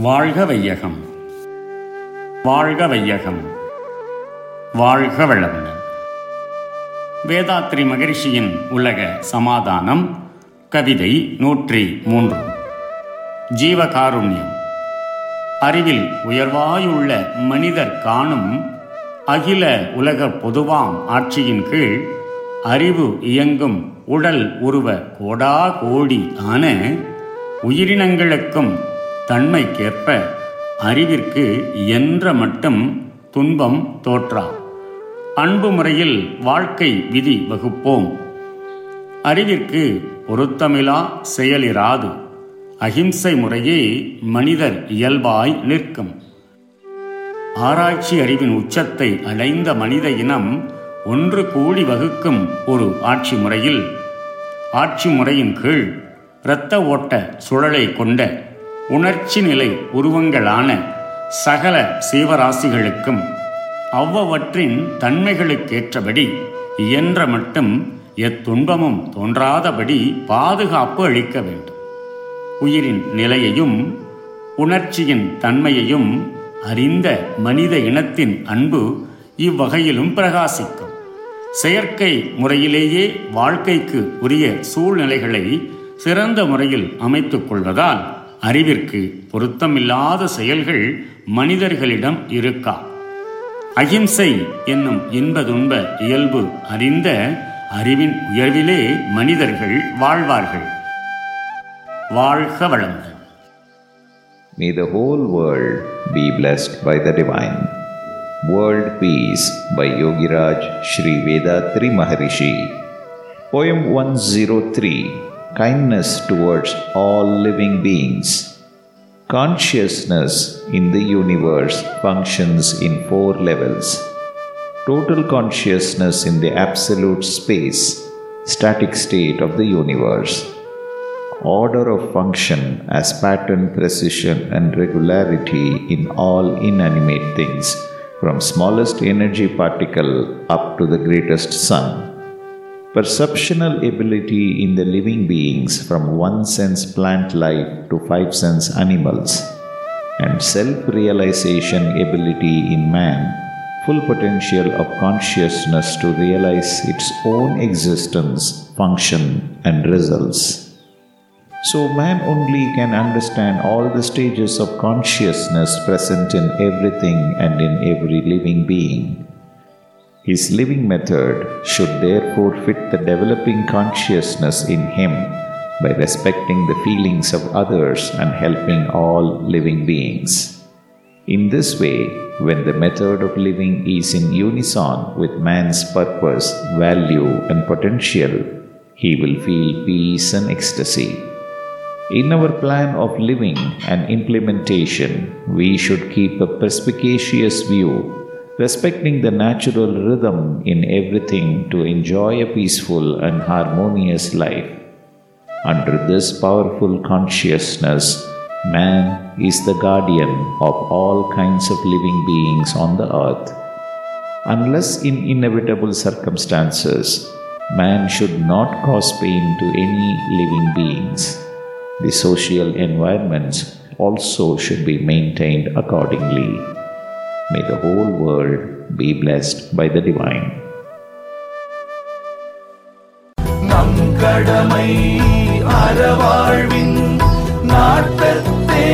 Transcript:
வாழ்க வையகம். வாழ்க வையகம். வாழ்க வளமுடன். வேதாத்ரி மகரிஷியின் உலக சமாதானம் கவிதை நூற்றி மூன்று. ஜீவகாருண்யம். அறிவில் உயர்வாயுள்ள மனிதர் காணும் அகில உலக பொதுவாம் ஆட்சியின் கீழ் அறிவு இயங்கும் உடல் உருவ கோடா கோடி ஆன உயிரினங்களுக்கும் தன்மைக்கேற்ப அறிவிற்கு என்ற மட்டும் துன்பம் தோற்றா. அன்பு முறையில் வாழ்க்கை விதி வகுப்போம். அறிவிற்கு பொருத்தமிலா செயலிராது. அகிம்சை முறையே மனிதர் இயல்பாய் நிற்கும். ஆராய்ச்சி அறிவின் உச்சத்தை அடைந்த மனித இனம் ஒன்று கூடி வகுக்கும் ஒரு ஆட்சி முறையில். ஆட்சி முறையின் கீழ் இரத்த ஓட்ட சுழலை கொண்ட உணர்ச்சி நிலை உருவங்களான சகல சீவராசிகளுக்கும் அவ்வவற்றின் தன்மைகளுக்கேற்றபடி இயன்ற மட்டும் எத்துன்பமும் தோன்றாதபடி பாதுகாப்பு அளிக்க வேண்டும். உயிரின் நிலையையும் உணர்ச்சியின் தன்மையையும் அறிந்த மனித இனத்தின் அன்பு இவ்வகையிலும் பிரகாசிக்கும். செயற்கை முறையிலேயே வாழ்க்கைக்கு உரிய சூழ்நிலைகளை சிறந்த முறையில் அமைத்துக் கொள்வதால் அறிவிற்கு பொருத்தமில்லாத செயல்கள் மனிதர்களிடம் இருக்கா அகிம்சை என்னும் இன்பதுன்ப இயல்பு அறிந்த அறிவின் உயர்விலே மனிதர்கள் வாழ்வார்கள் வாழ்க வளமுடன் May the whole world be blessed by the divine. World Peace by Yogiraj Sri Vedatri Maharishi. Poem 103 Kindness towards all living beings. Consciousness in the universe functions in four levels total consciousness in the absolute space, static state of the universe order of function as pattern, precision, and regularity in all inanimate things, from smallest energy particle up to the greatest sun. Perceptional ability in the living beings from one sense plant life to five sense animals, and self realization ability in man, full potential of consciousness to realize its own existence, function, and results. So, man only can understand all the stages of consciousness present in everything and in every living being. His living method should therefore fit the developing consciousness in him by respecting the feelings of others and helping all living beings. In this way, when the method of living is in unison with man's purpose, value, and potential, he will feel peace and ecstasy. In our plan of living and implementation, we should keep a perspicacious view, respecting the natural rhythm in everything to enjoy a peaceful and harmonious life. Under this powerful consciousness, man is the guardian of all kinds of living beings on the earth. Unless in inevitable circumstances, man should not cause pain to any living beings the social environments also should be maintained accordingly. May the whole world be blessed by the divine. நம் கடமை அறவாழ்வின் நாட்டத்தே